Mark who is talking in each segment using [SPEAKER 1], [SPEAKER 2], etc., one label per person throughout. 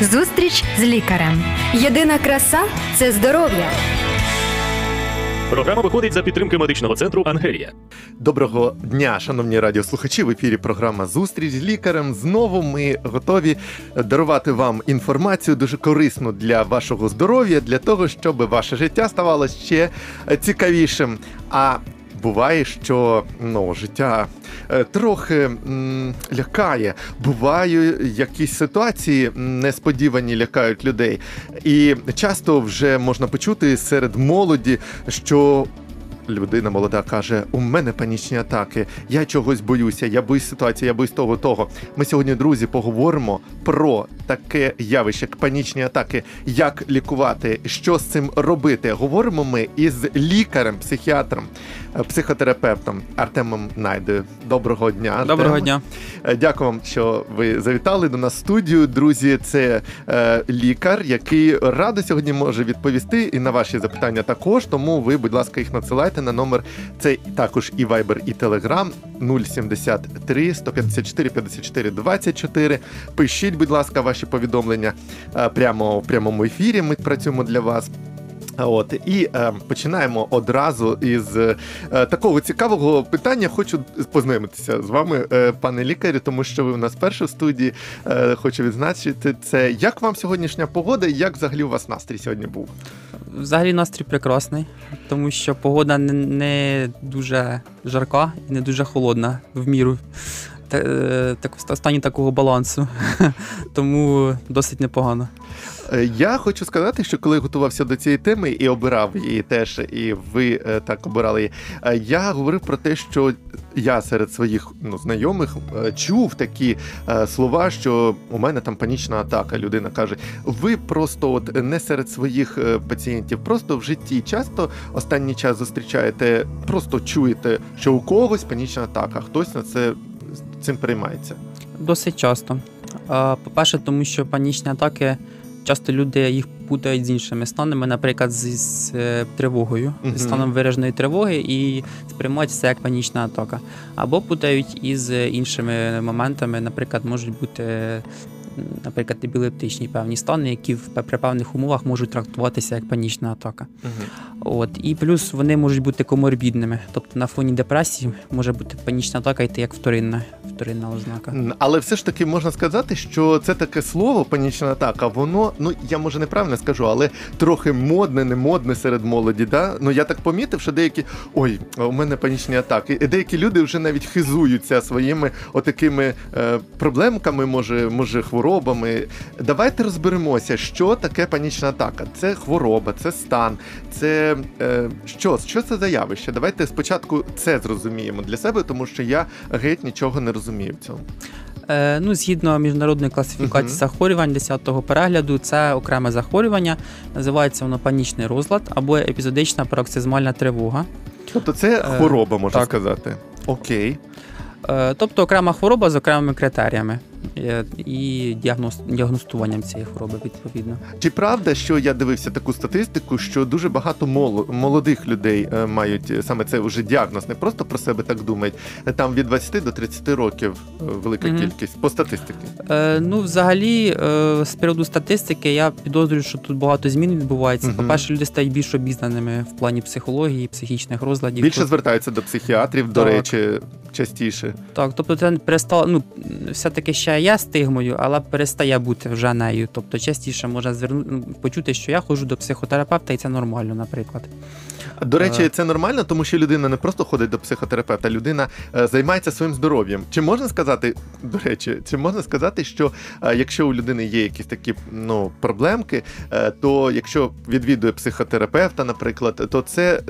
[SPEAKER 1] Зустріч з лікарем. Єдина краса це здоров'я.
[SPEAKER 2] Програма виходить за підтримки медичного центру Ангелія.
[SPEAKER 3] Доброго дня, шановні радіослухачі. В ефірі програма Зустріч з лікарем. Знову ми готові дарувати вам інформацію дуже корисну для вашого здоров'я, для того, щоб ваше життя ставало ще цікавішим. А буває, що ну, життя е, трохи м, лякає. Бувають якісь ситуації несподівані лякають людей. І часто вже можна почути серед молоді, що. Людина молода каже: у мене панічні атаки, я чогось боюся, я боюсь ситуації, я боюсь того, того. Ми сьогодні, друзі, поговоримо про таке явище, як панічні атаки, як лікувати, що з цим робити. Говоримо ми із лікарем, психіатром, е, психотерапевтом Артемом Найдою. Доброго дня. Артем.
[SPEAKER 4] Доброго дня.
[SPEAKER 3] Е, Дякую вам, що ви завітали до нас в студію. Друзі, це е, лікар, який радо сьогодні може відповісти і на ваші запитання також. Тому ви, будь ласка, їх надсилайте на номер. Це також і Viber, і Telegram 073 154 54 24. Пишіть, будь ласка, ваші повідомлення е, прямо в прямому ефірі. Ми працюємо для вас. От і е, починаємо одразу із е, такого цікавого питання. Хочу познайомитися з вами, е, пане лікарю, тому що ви у нас перші в студії. Е, хочу відзначити це. Як вам сьогоднішня погода? і Як взагалі у вас настрій сьогодні був?
[SPEAKER 4] Взагалі настрій прекрасний, тому що погода не, не дуже жарка і не дуже холодна в міру. Е, Так, стані такого балансу. Тому досить непогано.
[SPEAKER 3] Е, Я хочу сказати, що коли готувався до цієї теми і обирав її теж, і ви е, так обирали її, я говорив про те, що я серед своїх ну, знайомих чув такі слова, що у мене там панічна атака. Людина каже: ви просто от не серед своїх пацієнтів, просто в житті часто останній час зустрічаєте, просто чуєте, що у когось панічна атака, хтось на це цим переймається.
[SPEAKER 4] Досить часто. По-перше, тому що панічні атаки часто люди їх путають з іншими станами, наприклад, з, з е, тривогою,
[SPEAKER 3] Мгм.
[SPEAKER 4] з станом вираженої тривоги, і сприймають це як панічна атака. Або путають із іншими моментами, наприклад, можуть бути. Наприклад, епілептичні певні стани, які в при певних умовах можуть трактуватися як панічна атака. От і плюс вони можуть бути коморбідними. Тобто на фоні депресії може бути панічна атака йти як вторинна, вторинна ознака.
[SPEAKER 3] Але все ж таки можна сказати, що це таке слово панічна атака, воно, ну я може неправильно скажу, але трохи модне, не модне серед молоді. Да? Ну я так помітив, що деякі ой, у мене панічні атаки. Деякі люди вже навіть хизуються своїми отакими е, проблемками, може, може, хворобами. Давайте розберемося, що таке панічна атака. Це хвороба, це стан, це е, що, що це за явище? Давайте спочатку це зрозуміємо для себе, тому що я геть нічого не розумію в цьому.
[SPEAKER 4] Е, ну, згідно міжнародної класифікації
[SPEAKER 3] Мгм.
[SPEAKER 4] захворювань 10-го перегляду, це окреме захворювання, називається воно панічний розлад або епізодична пароксизмальна тривога.
[SPEAKER 3] Тобто це
[SPEAKER 4] Е,
[SPEAKER 3] хвороба, можна
[SPEAKER 4] так.
[SPEAKER 3] сказати. Окей.
[SPEAKER 4] Е, тобто окрема хвороба з окремими критеріями е, і діагностуванням цієї хвороби відповідно.
[SPEAKER 3] Чи правда, що я дивився таку статистику, що дуже багато молодих людей е, мають е, саме це вже діагноз, не просто про себе так думають. Е, Там від 20 до 30 років е, велика
[SPEAKER 4] Мгм.
[SPEAKER 3] кількість по статистиці.
[SPEAKER 4] Е, ну, взагалі, е, з приводу статистики, я підозрюю, що тут багато змін відбувається.
[SPEAKER 3] Мгм.
[SPEAKER 4] По-перше, люди стають більш обізнаними в плані психології, психічних розладів.
[SPEAKER 3] Більше звертаються до психіатрів, до речі, частіше.
[SPEAKER 4] Так, тобто це перестало, ну, все-таки ще є стигмою, але перестає бути вже нею. Тобто частіше можна звернути, ну, почути, що я ходжу до психотерапевта, і це нормально, наприклад.
[SPEAKER 3] До речі,
[SPEAKER 4] Е.
[SPEAKER 3] це нормально, тому що людина не просто ходить до психотерапевта, людина е, займається своїм здоров'ям. Чи можна сказати, до речі, чи можна сказати, що е, якщо у людини є якісь такі ну, проблемки, то якщо відвідує психотерапевта, наприклад, то це.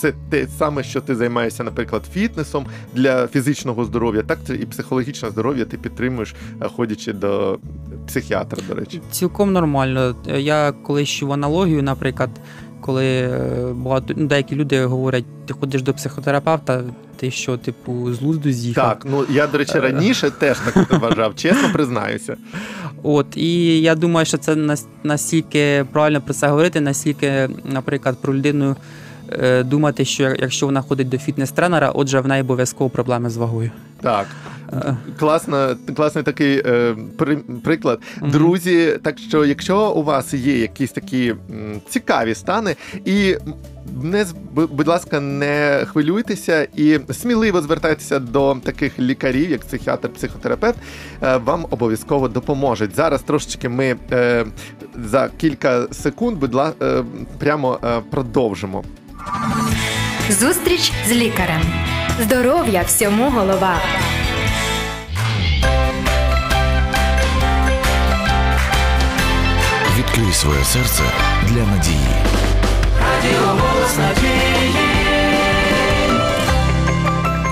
[SPEAKER 3] Це те саме, що ти займаєшся, наприклад, фітнесом для фізичного здоров'я, так це і психологічне здоров'я ти підтримуєш, е, ходячи до психіатра, до речі.
[SPEAKER 4] Цілком нормально. Е, Я колись чув аналогію, наприклад, коли е, багато ну, деякі люди говорять, ти ходиш до психотерапевта, ти що, типу, з лузду з'їхав.
[SPEAKER 3] Так, ну я, до речі, раніше теж так вважав, чесно признаюся.
[SPEAKER 4] От і я думаю, що це нас- настільки правильно про це говорити, настільки, наприклад, про людину думати, що якщо вона ходить до фітнес-тренера, отже, в неї обов'язково проблеми з вагою.
[SPEAKER 3] Так.
[SPEAKER 4] Е.
[SPEAKER 3] Класно, класний такий е, при, приклад.
[SPEAKER 4] Мгм.
[SPEAKER 3] Друзі, так що, якщо у вас є якісь такі м, цікаві стани, і не будь ласка, не хвилюйтеся і сміливо звертайтеся до таких лікарів, як психіатр, психотерапевт, е, вам обов'язково допоможуть. Зараз трошечки ми е, за кілька секунд, будь ласка, е, прямо е, продовжимо.
[SPEAKER 1] Зустріч з лікарем. Здоров'я всьому голова.
[SPEAKER 5] Відкрий своє серце для надії.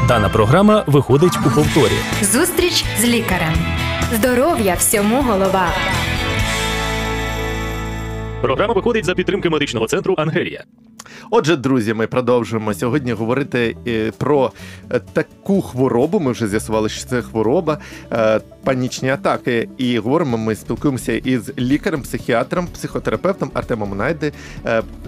[SPEAKER 2] Дана програма виходить у повторі.
[SPEAKER 1] Зустріч з лікарем. Здоров'я всьому голова.
[SPEAKER 2] Програма виходить за підтримки медичного центру Ангелія.
[SPEAKER 3] Отже, друзі, ми продовжуємо сьогодні говорити е, про е, таку хворобу. Ми вже з'ясували, що це хвороба, е, панічні атаки. І говоримо, ми спілкуємося із лікарем, психіатром, психотерапевтом Артемом Найди,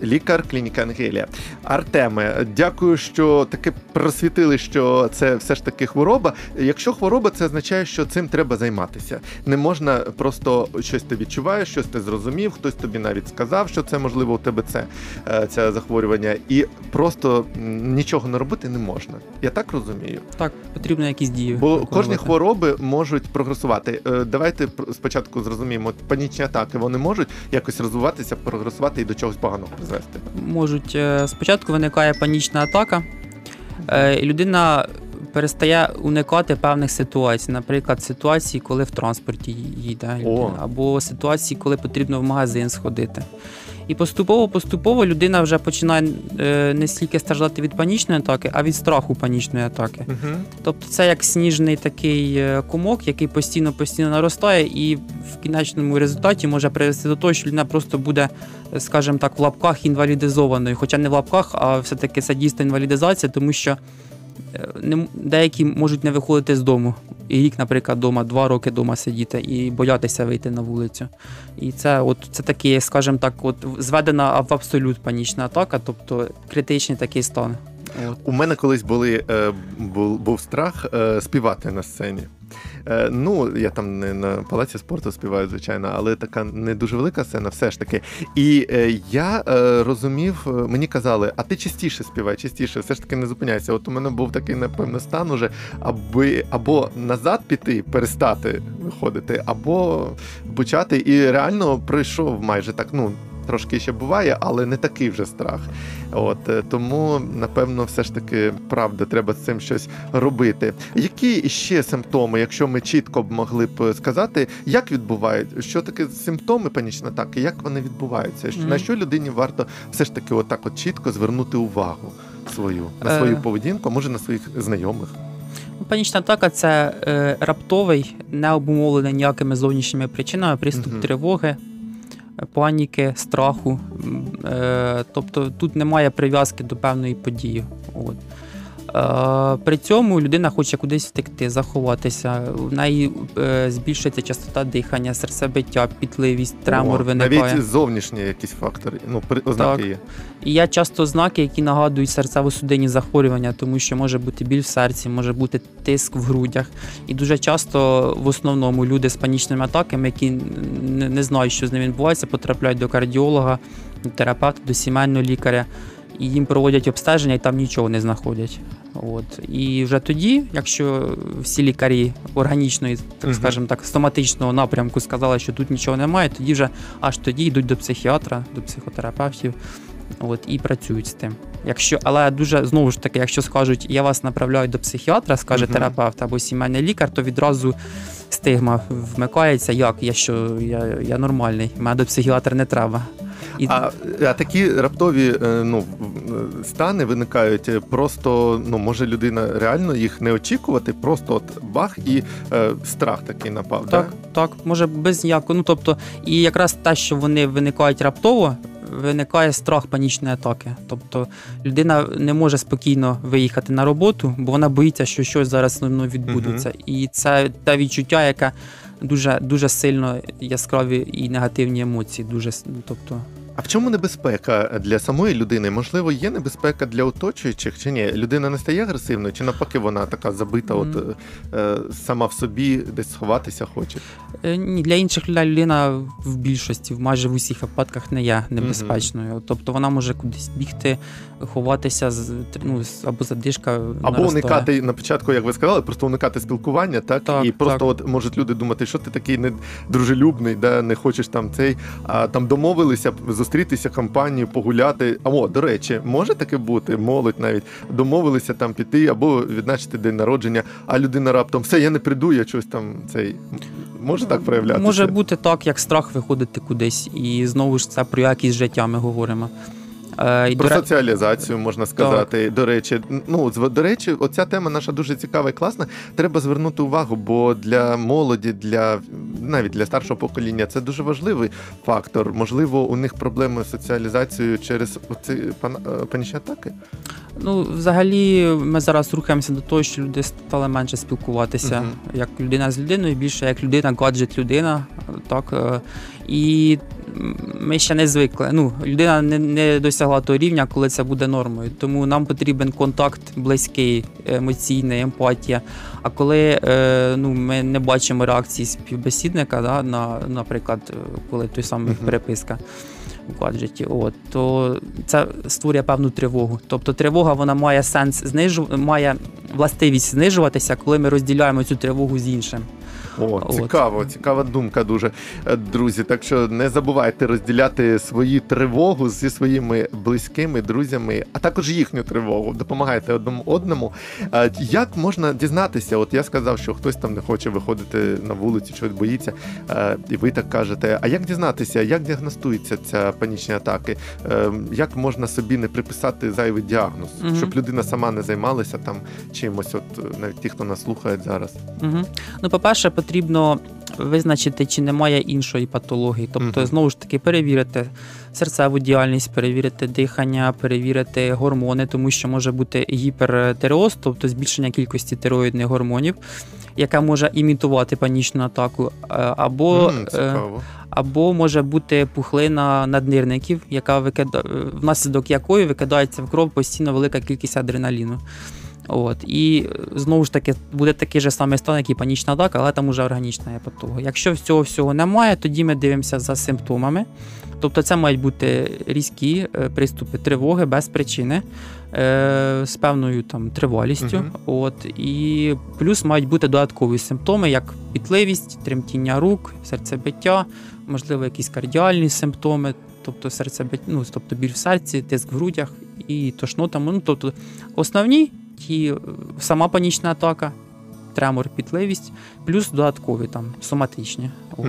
[SPEAKER 3] лікар клініки Ангелія. Артеме, дякую, що таки просвітили, що це все ж таки хвороба. Якщо хвороба, це означає, що цим треба займатися. Не можна просто щось ти відчуваєш, щось ти зрозумів, хтось тобі навіть сказав, що це можливо у тебе це, е, це захворювання, і просто нічого не робити не можна. Я так розумію.
[SPEAKER 4] Так, потрібно якісь дії.
[SPEAKER 3] Бо кожні хвороби можуть прогресувати. Е, Давайте спочатку зрозуміємо, панічні атаки вони можуть якось розвиватися, прогресувати і до чогось поганого призвести.
[SPEAKER 4] можуть е, спочатку виникає панічна атака, е, і людина перестає уникати певних ситуацій, наприклад, ситуації, коли в транспорті їде,
[SPEAKER 3] О.
[SPEAKER 4] або ситуації, коли потрібно в магазин сходити. І поступово-поступово людина вже починає е, не стільки страждати від панічної атаки, а від страху панічної атаки.
[SPEAKER 3] Угу.
[SPEAKER 4] Тобто це як сніжний такий е, комок, який постійно-постійно наростає, і в кінечному результаті може привести до того, що людина просто буде, скажімо так, в лапках інвалідизованою. Хоча не в лапках, а все-таки це дійсно інвалідизація, тому що деякі можуть не виходити з дому. І рік, наприклад, дома, два роки вдома сидіти і боятися вийти на вулицю. І це, от, це такий, скажімо так, от зведена в абсолют панічна атака, тобто критичний такий стан.
[SPEAKER 3] У мене колись були, е, був, був страх е, співати на сцені. Е, ну, я там не на палаці спорту співаю, звичайно, але така не дуже велика сцена, все ж таки. І я розумів, мені казали, а ти частіше співай, частіше, все ж таки не зупиняйся. От у мене був такий, напевно, стан уже, аби або назад піти, перестати виходити, або почати. І реально пройшов майже так, ну. Трошки ще буває, але не такий вже страх. От е, тому, напевно, все ж таки правда, треба з цим щось робити. Які ще симптоми, якщо ми чітко б могли б сказати, як відбувають, що таке симптоми панічної атаки, як вони відбуваються? Що- На що людині варто все ж таки, отак, от чітко звернути увагу свою на
[SPEAKER 4] Е.
[SPEAKER 3] свою поведінку, а може на своїх знайомих?
[SPEAKER 4] Панічна атака це е, раптовий, не обумовлений ніякими зовнішніми причинами, приступ
[SPEAKER 3] Мгм.
[SPEAKER 4] тривоги, е, паніки, страху. Е, тобто тут немає прив'язки до певної події. От. Е, при цьому людина хоче кудись втекти, заховатися. У неї е, збільшується частота дихання, серцебиття, пітливість, тремор
[SPEAKER 3] О,
[SPEAKER 4] виникає.
[SPEAKER 3] Навіть зовнішні якісь фактори, ну, ознаки
[SPEAKER 4] Так.
[SPEAKER 3] є.
[SPEAKER 4] І є часто ознаки, які нагадують серцево-судинні захворювання, тому що може бути біль в серці, може бути тиск в грудях. І дуже часто, в основному, люди з панічними атаками, які не, знають, що з ними відбувається, потрапляють до кардіолога, до терапевта, до сімейного лікаря, і їм проводять обстеження, і там нічого не знаходять. От. І вже тоді, якщо всі лікарі органічної, так скажемо так, стоматичного напрямку сказали, що тут нічого немає, тоді вже аж тоді йдуть до психіатра, до психотерапевтів. От, і працюють з тим. Якщо, але дуже знову ж таки, якщо скажуть, я вас направляю до психіатра, скаже
[SPEAKER 3] Мгм.
[SPEAKER 4] терапевт або сімейний лікар, то відразу стигма вмикається. Як я що я, я нормальний, мене до психіатра не треба. І
[SPEAKER 3] А, а такі раптові е, ну, е, стани виникають е, просто, ну, може людина реально їх не очікувати, просто от бах і е, страх такий напав.
[SPEAKER 4] так, так, може без ніякого. Ну тобто, і якраз те, що вони виникають раптово. Виникає страх панічної атаки. Тобто людина не може спокійно виїхати на роботу, бо вона боїться, що щось зараз ну, відбудеться. І це те відчуття, яке дуже, дуже сильно яскраві і негативні емоції. Дуже, ну, тобто,
[SPEAKER 3] А в чому небезпека для самої людини? Можливо, є небезпека для оточуючих чи ні? Людина не стає агресивною, чи навпаки вона така забита, от е, сама в собі десь сховатися хоче?
[SPEAKER 4] Е, Ні, для інших людей людина в більшості, в майже в усіх випадках не є небезпечною. Тобто вона може кудись бігти, ховатися з ну, або задишка.
[SPEAKER 3] Або уникати на початку, як ви сказали, просто уникати спілкування, так,
[SPEAKER 4] Так,
[SPEAKER 3] і просто
[SPEAKER 4] так.
[SPEAKER 3] от можуть люди думати, що ти такий недружелюбний, да, не хочеш там цей, а там домовилися б зустрітися компанії, погуляти. Або, до речі, може таке бути, молодь навіть домовилися там піти або відзначити день народження, а людина раптом все, я не прийду, я щось там цей може так проявлятися?
[SPEAKER 4] Може бути так, як страх виходити кудись, і знову ж це про якість життя ми говоримо. Е,
[SPEAKER 3] Про соціалізацію можна сказати. До речі, ну до речі, оця тема наша дуже цікава і класна. Треба звернути увагу, бо для молоді, для навіть для старшого покоління це дуже важливий фактор. Можливо, у них проблеми з соціалізацією через оці пан, е, панічні атаки.
[SPEAKER 4] Ну, взагалі, ми зараз рухаємося до того, що люди стали менше спілкуватися
[SPEAKER 3] Мгм.
[SPEAKER 4] як людина з людиною, більше як людина, гаджет людина. Так, е, і ми ще не звикли. Ну, людина не, не досягла того рівня, коли це буде нормою. Тому нам потрібен контакт близький, емоційний, емпатія. А коли е, ну, ми не бачимо реакції співбесідника, да, на, наприклад, е, коли той самий
[SPEAKER 3] Мгм.
[SPEAKER 4] переписка гаджеті, от, то це створює певну тривогу. Тобто тривога вона має сенс знижу, має властивість знижуватися, коли ми розділяємо цю тривогу з іншим.
[SPEAKER 3] О,
[SPEAKER 4] От.
[SPEAKER 3] цікаво, цікава думка дуже, Е, друзі. Так що не забувайте розділяти свою тривогу зі своїми близькими друзями, а також їхню тривогу. Допомагайте одному одному. Е, Як можна дізнатися? От я сказав, що хтось там не хоче виходити на вулицю, чогось боїться, е, і ви так кажете. А як дізнатися, як діагностуються ця панічні атаки? Як можна собі не приписати зайвий діагноз,
[SPEAKER 4] Мгм.
[SPEAKER 3] щоб людина сама не займалася там чимось? От навіть ті, хто нас слухає зараз.
[SPEAKER 4] Угу. Ну, по-перше, потрібно визначити, чи немає іншої патології. Тобто, знову ж таки, перевірити серцеву діяльність, перевірити дихання, перевірити гормони, тому що може бути гіпертереоз, тобто збільшення кількості тироїдних гормонів, яке може імітувати панічну атаку, е, або е,
[SPEAKER 3] цікаво.
[SPEAKER 4] або може бути пухлина наднирників, яка викида... внаслідок якої викидається в кров постійно велика кількість адреналіну. От. І е, знову ж таки буде такий же самий стан, як і панічна атака, але там уже органічна є. Якщо цього всього немає, тоді ми дивимося за симптомами. Тобто це мають бути різкі е, приступи тривоги без причини, е, з певною там тривалістю.
[SPEAKER 3] Мгм.
[SPEAKER 4] От, і плюс мають бути додаткові симптоми, як пітливість, тремтіння рук, серцебиття, можливо, якісь кардіальні симптоми, тобто серцебиття, ну, тобто біль в серці, тиск в грудях і тошнота. Ну, тобто основні ті е, сама панічна атака, тремор, пітливість, плюс додаткові там соматичні. От.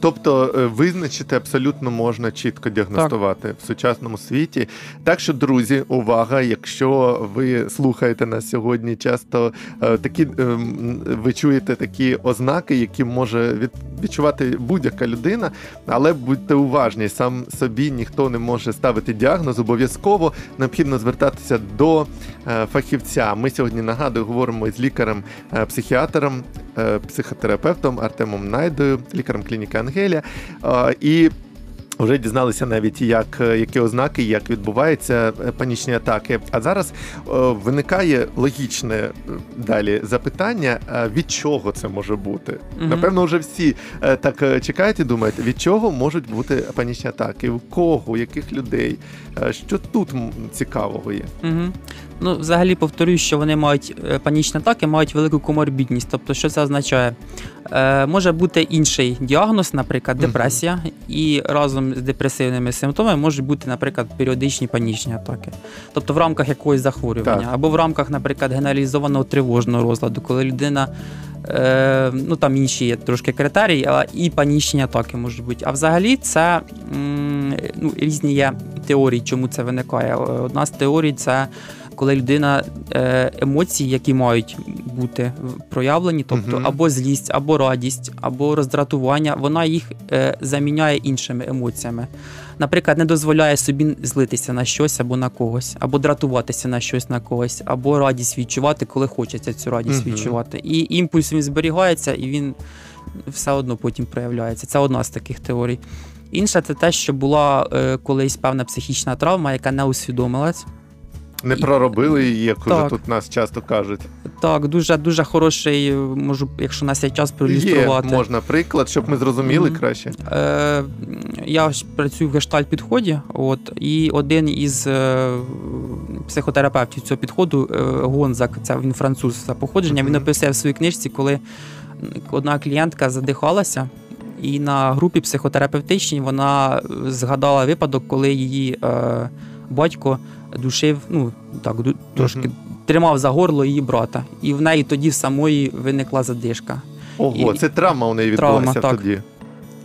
[SPEAKER 3] Тобто е, визначити абсолютно можна чітко діагностувати в сучасному світі. Так що, друзі, увага! Якщо ви слухаєте нас сьогодні, часто е, такі е, ви чуєте такі ознаки, які може відчувати будь-яка людина, але будьте уважні, сам собі ніхто не може ставити діагноз. Обов'язково необхідно звертатися до е, фахівця. Ми сьогодні нагадую, говоримо із лікарем, е, психіатром, е, психотерапевтом Артемом Найдою, лікарем клініки Ангелія. І вже дізналися навіть, як, е, які ознаки, як відбуваються е, панічні атаки. А зараз е, виникає логічне далі запитання: від чого це може бути?
[SPEAKER 4] Мгм.
[SPEAKER 3] Напевно, вже всі е, так чекають і думають, від чого можуть бути панічні атаки, у кого, у яких людей, що тут цікавого є.
[SPEAKER 4] Угу. Ну, взагалі повторюю, що вони мають панічні атаки, мають велику коморбідність. Тобто, що це означає? Е, може бути інший діагноз, наприклад, депресія, і разом з депресивними симптомами можуть бути, наприклад, періодичні панічні атаки. Тобто в рамках якогось захворювання,
[SPEAKER 3] Так.
[SPEAKER 4] або в рамках, наприклад, генералізованого тривожного розладу, коли людина. Е, ну там інші є трошки критерії, але і панічні атаки можуть бути. А взагалі це ну, різні є теорії, чому це виникає. Одна з теорій це коли людина е, емоції, які мають бути проявлені, тобто або злість, або радість, або роздратування, вона їх е, заміняє іншими емоціями. Наприклад, не дозволяє собі злитися на щось або на когось, або дратуватися на щось на когось, або радість відчувати, коли хочеться цю радість
[SPEAKER 3] Мгм.
[SPEAKER 4] відчувати. І імпульс він зберігається, і він все одно потім проявляється. Це одна з таких теорій. Інша це те, що була е, колись певна психічна травма, яка не усвідомилась.
[SPEAKER 3] Не проробили її, як уже тут нас часто кажуть.
[SPEAKER 4] Так, дуже дуже хороший, можу, якщо у нас є час
[SPEAKER 3] Є, можна приклад, щоб ми зрозуміли
[SPEAKER 4] Мгм.
[SPEAKER 3] краще.
[SPEAKER 4] Е, я працюю в гештальт підході, от, і один із е, психотерапевтів цього підходу, е, Гонзак, це він француз за походження, він
[SPEAKER 3] Мгм.
[SPEAKER 4] описує в своїй книжці, коли одна клієнтка задихалася. І на групі психотерапевтичній вона е, згадала випадок, коли її е, батько душив, ну так, трошки
[SPEAKER 3] Мгм.
[SPEAKER 4] тримав за горло її брата. І в неї тоді самої виникла задишка.
[SPEAKER 3] Ого,
[SPEAKER 4] І-
[SPEAKER 3] це травма у неї
[SPEAKER 4] Травма,
[SPEAKER 3] відбулася
[SPEAKER 4] так.
[SPEAKER 3] тоді.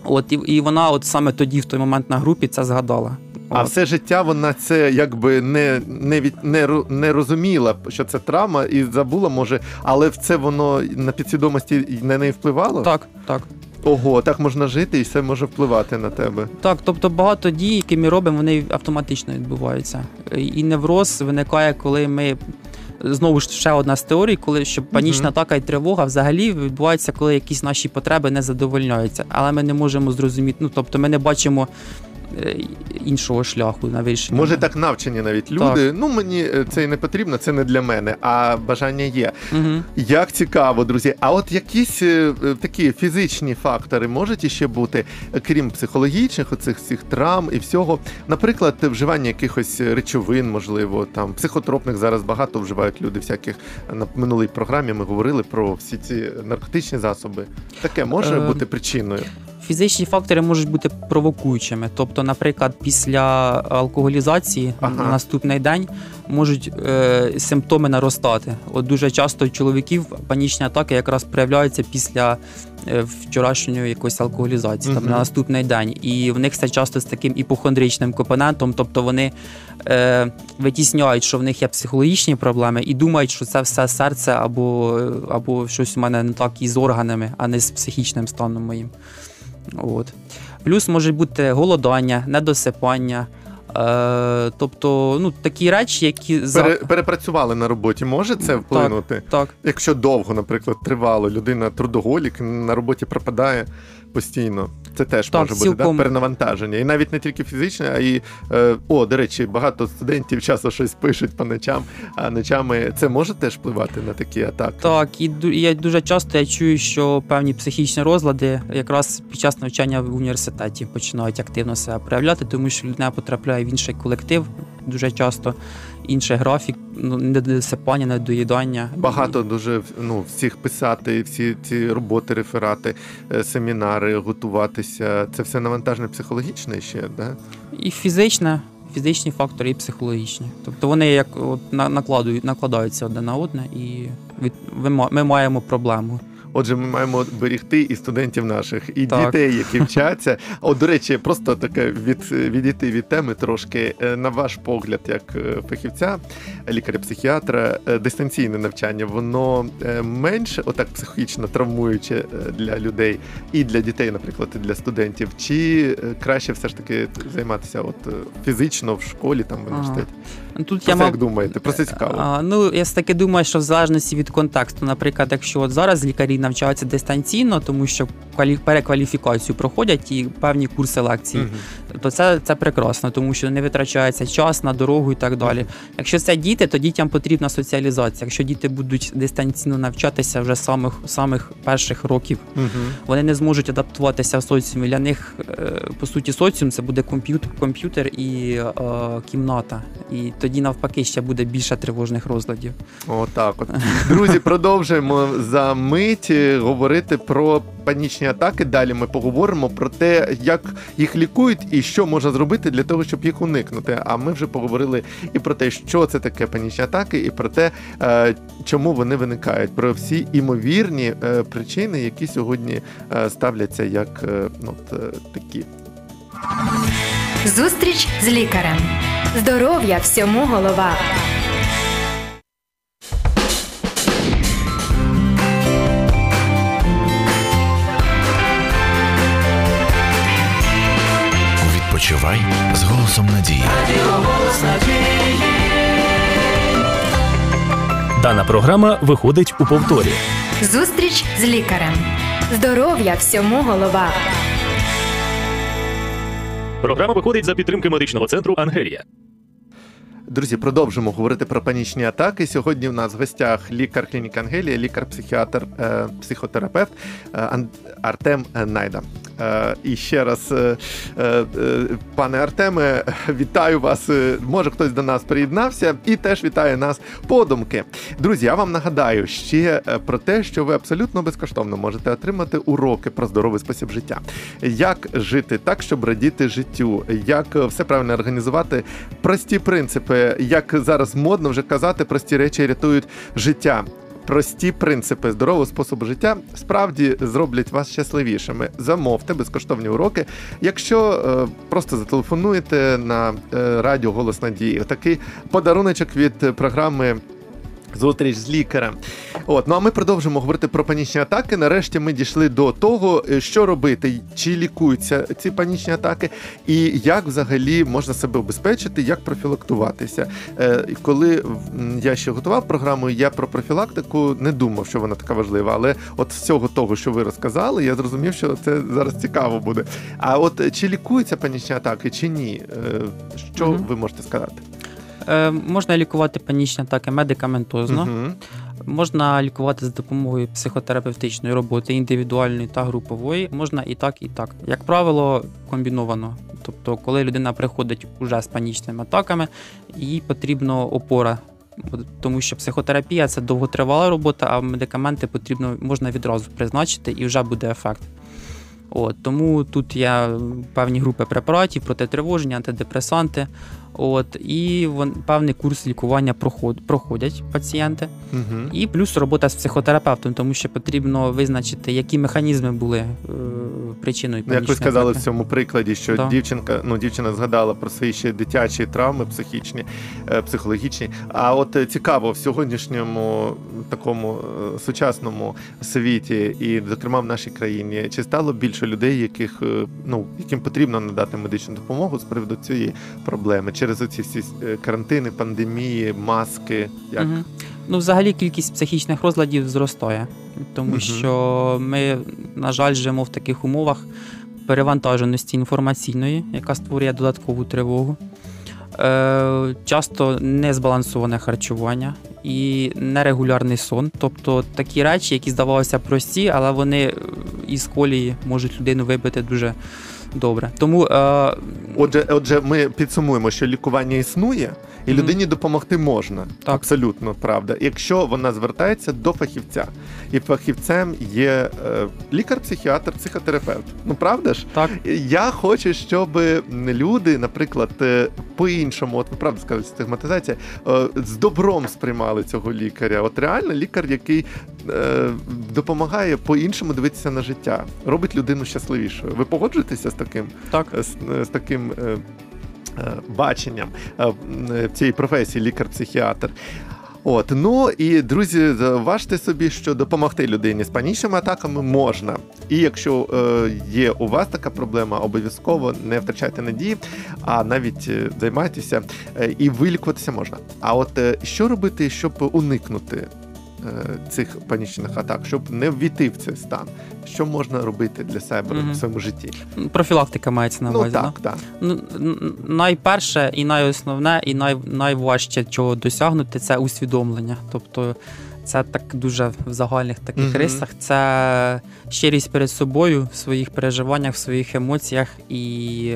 [SPEAKER 4] От і, і вона, от саме тоді, в той момент на групі, це згадала.
[SPEAKER 3] А
[SPEAKER 4] От.
[SPEAKER 3] все життя вона це якби не, не, від, не, не розуміла, що це травма, і забула, може, але це воно на підсвідомості на неї впливало?
[SPEAKER 4] Так, так.
[SPEAKER 3] Ого, так можна жити і все може впливати на тебе.
[SPEAKER 4] Так, тобто багато дій, які ми робимо, вони автоматично відбуваються. І невроз виникає, коли ми. Знову ж ще одна з теорій, коли що панічна атака і тривога взагалі відбувається, коли якісь наші потреби не задовольняються. Але ми не можемо зрозуміти, ну тобто ми не бачимо іншого шляху на вирішення.
[SPEAKER 3] Може, так навчені навіть люди. Ну мені е, це і не потрібно, це не для мене, а бажання є.
[SPEAKER 4] Угу.
[SPEAKER 3] Як цікаво, друзі. А от якісь е, е, такі фізичні фактори можуть іще бути, е, крім психологічних, оцих всіх травм і всього. Наприклад, вживання якихось речовин, можливо, там психотропних зараз багато вживають люди. Всяких на минулій програмі ми говорили про всі ці наркотичні засоби. Таке може
[SPEAKER 4] Е,
[SPEAKER 3] бути причиною.
[SPEAKER 4] Фізичні фактори можуть бути провокуючими. Тобто, наприклад, після алкоголізації
[SPEAKER 3] Ага.
[SPEAKER 4] на наступний день можуть е, симптоми наростати. От дуже часто у чоловіків панічні атаки якраз проявляються після е, вчорашньої якоїсь алкоголізації, там на наступний день. І в них це часто з таким іпохондричним компонентом, тобто вони е, витісняють, що в них є психологічні проблеми, і думають, що це все серце або, або щось у мене не так із органами, а не з психічним станом моїм. От. Плюс може бути голодання, недосипання. Е, тобто, ну, такі речі, які.
[SPEAKER 3] Пере, перепрацювали на роботі. Може це вплинути?
[SPEAKER 4] Так,
[SPEAKER 3] Якщо довго, наприклад, тривало, людина трудоголік на роботі пропадає постійно. Це теж
[SPEAKER 4] Так,
[SPEAKER 3] може бути да? перенавантаження. І навіть не тільки фізичне, а й е, о, до речі, багато студентів часто щось пишуть по ночам, а ночами це може теж впливати на такі атаки.
[SPEAKER 4] так, і я дуже часто я чую, що певні психічні розлади якраз під час навчання в університеті починають активно себе проявляти, тому що людина потрапляє в інший колектив дуже часто, інший графік, ну, недосипання, недоїдання.
[SPEAKER 3] Багато дуже ну, всіх писати, всі ці роботи, реферати, е, семінари, готуватися. Це все навантажне психологічне ще, да?
[SPEAKER 4] І фізичне, фізичні фактори, і психологічні. Тобто вони як от, на- накладують, накладаються одне на одне, і від, ми маємо проблему.
[SPEAKER 3] Отже, ми маємо берегти і студентів наших, і
[SPEAKER 4] Так.
[SPEAKER 3] дітей, які вчаться. От, до речі, просто таке від, відійти від теми трошки. Е, На ваш погляд, як е, фахівця, лікаря-психіатра, е, дистанційне навчання, воно менше отак психічно травмуюче для людей і для дітей, наприклад, і для студентів, чи краще все ж таки займатися от фізично в школі, там в університеті?
[SPEAKER 4] Тут
[SPEAKER 3] Про
[SPEAKER 4] я
[SPEAKER 3] це
[SPEAKER 4] мав
[SPEAKER 3] як думаєте? Про це цікаво.
[SPEAKER 4] А, ну, я таки думаю, що в залежності від контексту, наприклад, якщо от зараз лікарі навчаються дистанційно, тому що перекваліфікацію проходять і певні курси лекцій,
[SPEAKER 3] Мгм.
[SPEAKER 4] то це, це прекрасно, тому що не витрачається час на дорогу і так далі. Якщо це діти, то дітям потрібна соціалізація. Якщо діти будуть дистанційно навчатися вже з самих самих перших років,
[SPEAKER 3] Мгм.
[SPEAKER 4] вони не зможуть адаптуватися в соціумі. Для них, е, по суті, соціум це буде комп'ютер, комп'ютер і е, кімната. І тоді навпаки ще буде більше тривожних розладів.
[SPEAKER 3] Отак от. Друзі, продовжуємо за мить говорити про панічні атаки. Далі ми поговоримо про те, як їх лікують і що можна зробити для того, щоб їх уникнути. А ми вже поговорили і про те, що це таке панічні атаки, і про те, е, чому вони виникають, про всі імовірні е, причини, які сьогодні е, ставляться як е, ну, е, такі.
[SPEAKER 1] Зустріч з лікарем. Здоров'я всьому голова.
[SPEAKER 5] Відпочивай з голосом надії.
[SPEAKER 2] Дана програма виходить у повторі.
[SPEAKER 1] Зустріч з лікарем. Здоров'я всьому голова.
[SPEAKER 2] Програма виходить за підтримки медичного центру Ангелія.
[SPEAKER 3] Друзі, продовжимо говорити про панічні атаки. Сьогодні в нас в гостях лікар клініки Ангелія, лікар-психіатр, е, психотерапевт е, Артем Найда. Е, І ще раз, е, е, пане Артеме, вітаю вас. Може, хтось до нас приєднався і теж вітає нас подумки. Друзі, я вам нагадаю ще про те, що ви абсолютно безкоштовно можете отримати уроки про здоровий спосіб життя. Як жити так, щоб радіти життю, як все правильно організувати, прості принципи, як зараз модно вже казати, прості речі рятують життя. Прості принципи здорового способу життя справді зроблять вас щасливішими. Замовте безкоштовні уроки. Якщо е, просто зателефонуєте на е, радіо Голос Надії, такий подаруночок від програми. Зустріч з лікарем. От, ну а ми продовжимо говорити про панічні атаки. Нарешті ми дійшли до того, е, що робити, чи лікуються ці панічні атаки, і як взагалі можна себе обезпечити, як профілактуватися. Е, коли я ще готував програму, я про профілактику не думав, що вона така важлива. Але от з цього того, що ви розказали, я зрозумів, що це зараз цікаво буде. А от е, чи лікуються панічні атаки, чи ні? Що
[SPEAKER 4] Мгм.
[SPEAKER 3] ви можете сказати?
[SPEAKER 4] Е, можна лікувати панічні атаки медикаментозно,
[SPEAKER 3] Мгм.
[SPEAKER 4] можна лікувати за допомогою психотерапевтичної роботи, індивідуальної та групової. Можна і так, і так. Як правило, комбіновано. Тобто, коли людина приходить уже з панічними атаками, їй потрібна опора. Тому що психотерапія це довготривала робота, а медикаменти потрібно можна відразу призначити і вже буде ефект. От, тому тут є певні групи препаратів, протитривоження, антидепресанти. От, і вон, певний курс лікування проход, проходять пацієнти.
[SPEAKER 3] Мгм.
[SPEAKER 4] І плюс робота з психотерапевтом, тому що потрібно визначити, які механізми були е, причиною
[SPEAKER 3] Ну, Як ви сказали в цьому прикладі, що
[SPEAKER 4] Да.
[SPEAKER 3] дівчинка, ну дівчина згадала про свої ще дитячі травми психічні, е, психологічні. А от е, цікаво в сьогоднішньому такому е, сучасному світі, і зокрема в нашій країні, чи стало більше людей, яких е, ну яким потрібно надати медичну допомогу з приводу цієї проблеми через оці всі е, карантини, пандемії, маски? Як
[SPEAKER 4] Мгм. Ну, взагалі кількість психічних розладів зростає, тому
[SPEAKER 3] Мгм.
[SPEAKER 4] що ми, на жаль, живемо в таких умовах перевантаженості інформаційної, яка створює додаткову тривогу. Е, часто незбалансоване харчування і нерегулярний сон. Тобто такі речі, які здавалися прості, але вони е, із колії можуть людину вибити дуже добре. Тому е,
[SPEAKER 3] Отже, отже, ми підсумуємо, що лікування існує, і
[SPEAKER 4] Мгм.
[SPEAKER 3] людині допомогти можна.
[SPEAKER 4] Так.
[SPEAKER 3] Абсолютно правда. Якщо вона звертається до фахівця, і фахівцем є е, лікар-психіатр, психотерапевт. Ну правда ж?
[SPEAKER 4] так.
[SPEAKER 3] Я хочу, щоб люди, наприклад, е, по-іншому, от ви правда сказали, стигматизація, е, з добром сприймали цього лікаря. От реально лікар, який допомагає по-іншому дивитися на життя, робить людину щасливішою. Ви погоджуєтеся з таким?
[SPEAKER 4] так.
[SPEAKER 3] з, з таким е, е, баченням е, цієї професії лікар-психіатр. От, ну і друзі, заважте собі, що допомогти людині з панічними атаками можна. І якщо е, є у вас така проблема, обов'язково не втрачайте надії, а навіть е, займайтеся е, і вилікуватися можна. А от е, що робити, щоб уникнути е, цих панічних атак, щоб не ввійти в цей стан? Що можна робити для себе
[SPEAKER 4] Мгм.
[SPEAKER 3] в своєму житті?
[SPEAKER 4] Профілактика мається на увазі.
[SPEAKER 3] ну
[SPEAKER 4] да?
[SPEAKER 3] так, так.
[SPEAKER 4] Ну, найперше і найосновне, і най, найважче чого досягнути це усвідомлення. Тобто це так дуже в загальних таких
[SPEAKER 3] Мгм.
[SPEAKER 4] рисах. Це щирість перед собою в своїх переживаннях, в своїх емоціях і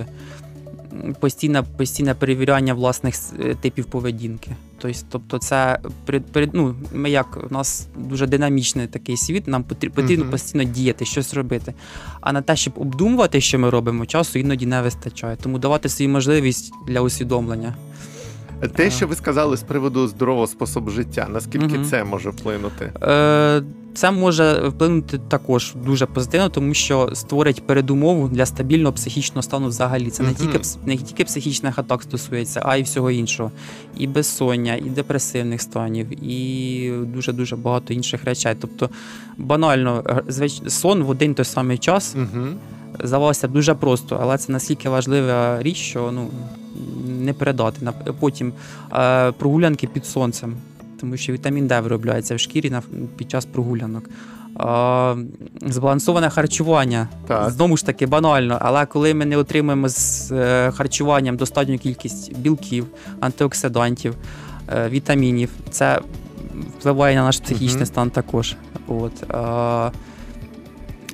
[SPEAKER 4] постійне, постійне перевіряння власних е, типів поведінки. Тобто, тобто це ну, ми як у нас дуже динамічний такий світ, нам потрібно, постійно діяти, щось робити. А на те, щоб обдумувати, що ми робимо, часу іноді не вистачає. Тому давати собі можливість для усвідомлення.
[SPEAKER 3] Те, що ви сказали з приводу здорового способу життя, наскільки
[SPEAKER 4] Мгм.
[SPEAKER 3] це може вплинути?
[SPEAKER 4] Е, Це може вплинути також дуже позитивно, тому що створить передумову для стабільного психічного стану взагалі. Це не тільки не тільки психічних атак стосується, а й всього іншого. І безсоння, і депресивних станів, і дуже дуже багато інших речей. Тобто, банально, е, звич- сон в один той самий час
[SPEAKER 3] Угу.
[SPEAKER 4] здавалося дуже просто, але це настільки важлива річ, що ну не передати. Нап- Потім е, прогулянки під сонцем, тому що вітамін Д виробляється в шкірі на, під час прогулянок. Збалансоване харчування.
[SPEAKER 3] Так.
[SPEAKER 4] Знову ж таки, банально, але коли ми не отримуємо з е, харчуванням достатню кількість білків, антиоксидантів, е, вітамінів, це впливає на наш психічний
[SPEAKER 3] Мгм.
[SPEAKER 4] стан також. От,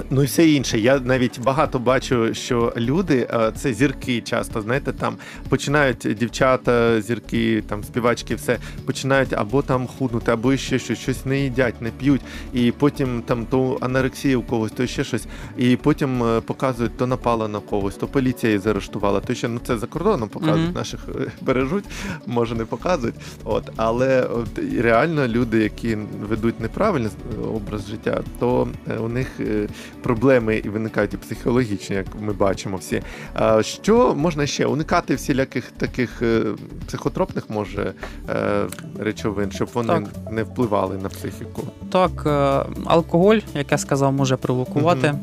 [SPEAKER 3] Ну і все інше. Я навіть багато бачу, що люди е, це зірки часто. Знаєте, там починають дівчата, зірки, там співачки, все починають або там худнути, або ще щось, щось не їдять, не п'ють, і потім там то анорексія у когось, то ще щось, і потім е, показують, то напала на когось, то поліція її заарештувала, то ще ну це за кордоном показують,
[SPEAKER 4] Мгм.
[SPEAKER 3] наших е, бережуть, може не показують. От, але от, реально люди, які ведуть неправильний образ життя, то у них проблеми і виникають і психологічні, як ми бачимо всі. Що можна ще уникати всіляких таких е, психотропних може е, речовин, щоб вони
[SPEAKER 4] Так.
[SPEAKER 3] не впливали на психіку?
[SPEAKER 4] так, е, алкоголь, як я сказав, може провокувати.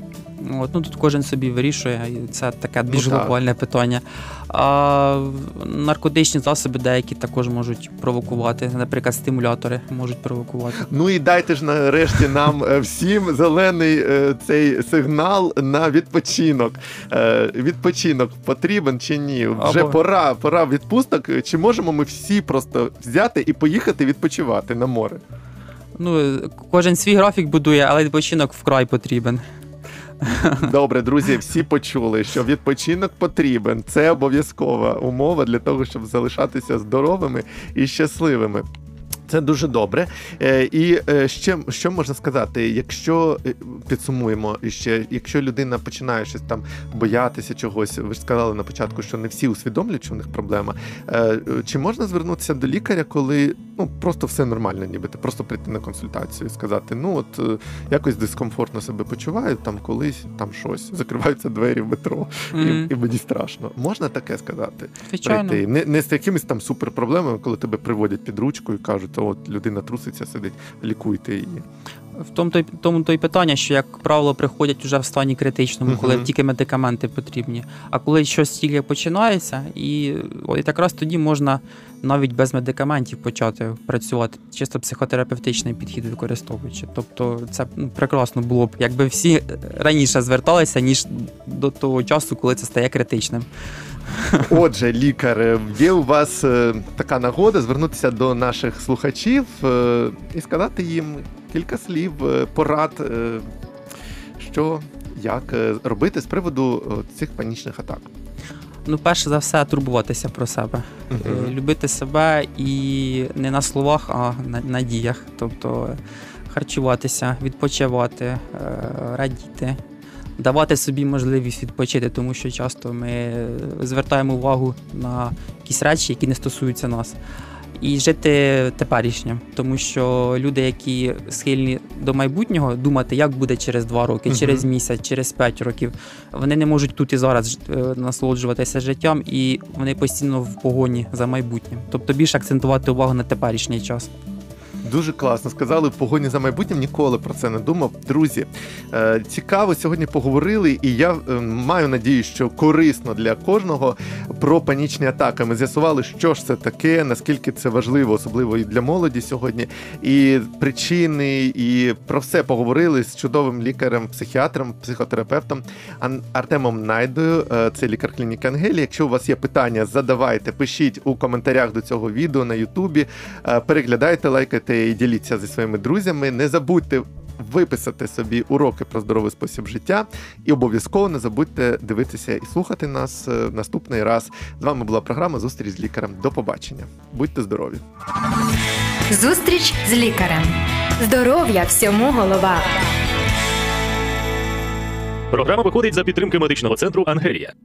[SPEAKER 4] От, ну, тут кожен собі вирішує, і це таке більш
[SPEAKER 3] Ну, так.
[SPEAKER 4] глобальне питання. А наркотичні засоби деякі також можуть провокувати. Наприклад, стимулятори можуть провокувати.
[SPEAKER 3] Ну і дайте ж нарешті нам е, всім зелений е, цей сигнал на відпочинок. Е, Відпочинок потрібен чи ні? Вже
[SPEAKER 4] Або-
[SPEAKER 3] пора, пора відпусток. Чи можемо ми всі просто взяти і поїхати відпочивати на море?
[SPEAKER 4] Ну, кожен свій графік будує, але відпочинок вкрай потрібен.
[SPEAKER 3] Добре, друзі, всі почули, що відпочинок потрібен. Це обов'язкова умова для того, щоб залишатися здоровими і щасливими. Це дуже добре. Е, і е, ще що можна сказати, якщо е, підсумуємо ще, якщо людина починає щось там боятися чогось, ви ж сказали на початку, що не всі усвідомлюють, що у них проблема. Чи можна звернутися до лікаря, коли ну просто все нормально, нібито просто прийти на консультацію і сказати, ну от якось дискомфортно себе почуваю, там колись там щось, закриваються двері в метро,
[SPEAKER 4] Мгм.
[SPEAKER 3] і, і мені страшно. Можна таке сказати?
[SPEAKER 4] Звичайно.
[SPEAKER 3] Прийти. Не, не з якимись там суперпроблемами, коли тебе приводять під ручку і кажуть, от людина труситься, сидить, лікуйте її.
[SPEAKER 4] В тому то й тому то й питання, що як правило приходять вже в стані критичному, коли
[SPEAKER 3] Мгм.
[SPEAKER 4] тільки медикаменти потрібні. А коли щось тільки починається, і от якраз тоді можна навіть без медикаментів почати працювати, чисто психотерапевтичний підхід використовуючи. Тобто це ну, прекрасно було б, якби всі раніше зверталися, ніж до того часу, коли це стає критичним.
[SPEAKER 3] Отже, лікар, е, є у вас е, така нагода звернутися до наших слухачів е, і сказати їм кілька слів, порад, що як робити з приводу цих панічних атак.
[SPEAKER 4] Ну, перше за все, турбуватися про себе.
[SPEAKER 3] Мгм.
[SPEAKER 4] любити себе і не на словах, а на, на діях. Тобто харчуватися, відпочивати, радіти, давати собі можливість відпочити, тому що часто ми е, звертаємо увагу на якісь речі, які не стосуються нас. І жити теперішнім, тому що люди, які схильні до майбутнього, думати, як буде через два роки,
[SPEAKER 3] Мгм.
[SPEAKER 4] через місяць, через п'ять років, вони не можуть тут і зараз е, насолоджуватися життям, і вони постійно в погоні за майбутнім. Тобто більше акцентувати увагу на теперішній час.
[SPEAKER 3] Дуже класно сказали погоні за майбутнім. Ніколи про це не думав. Друзі, е, цікаво сьогодні поговорили, і я е, маю надію, що корисно для кожного про панічні атаки. Ми з'ясували, що ж це таке, наскільки це важливо, особливо і для молоді сьогодні, і причини, і про все поговорили з чудовим лікарем, психіатром, психотерапевтом Артемом Найдою. Е, Це лікар клініки Ангелі. Якщо у вас є питання, задавайте, пишіть у коментарях до цього відео на Ютубі. Переглядайте, лайкайте і діліться зі своїми друзями. Не забудьте виписати собі уроки про здоровий спосіб життя. І обов'язково не забудьте дивитися і слухати нас е, наступний раз. З вами була програма Зустріч з лікарем. До побачення. Будьте здорові!
[SPEAKER 1] Зустріч з лікарем. Здоров'я всьому голова.
[SPEAKER 2] Програма виходить за підтримки медичного центру Ангелія.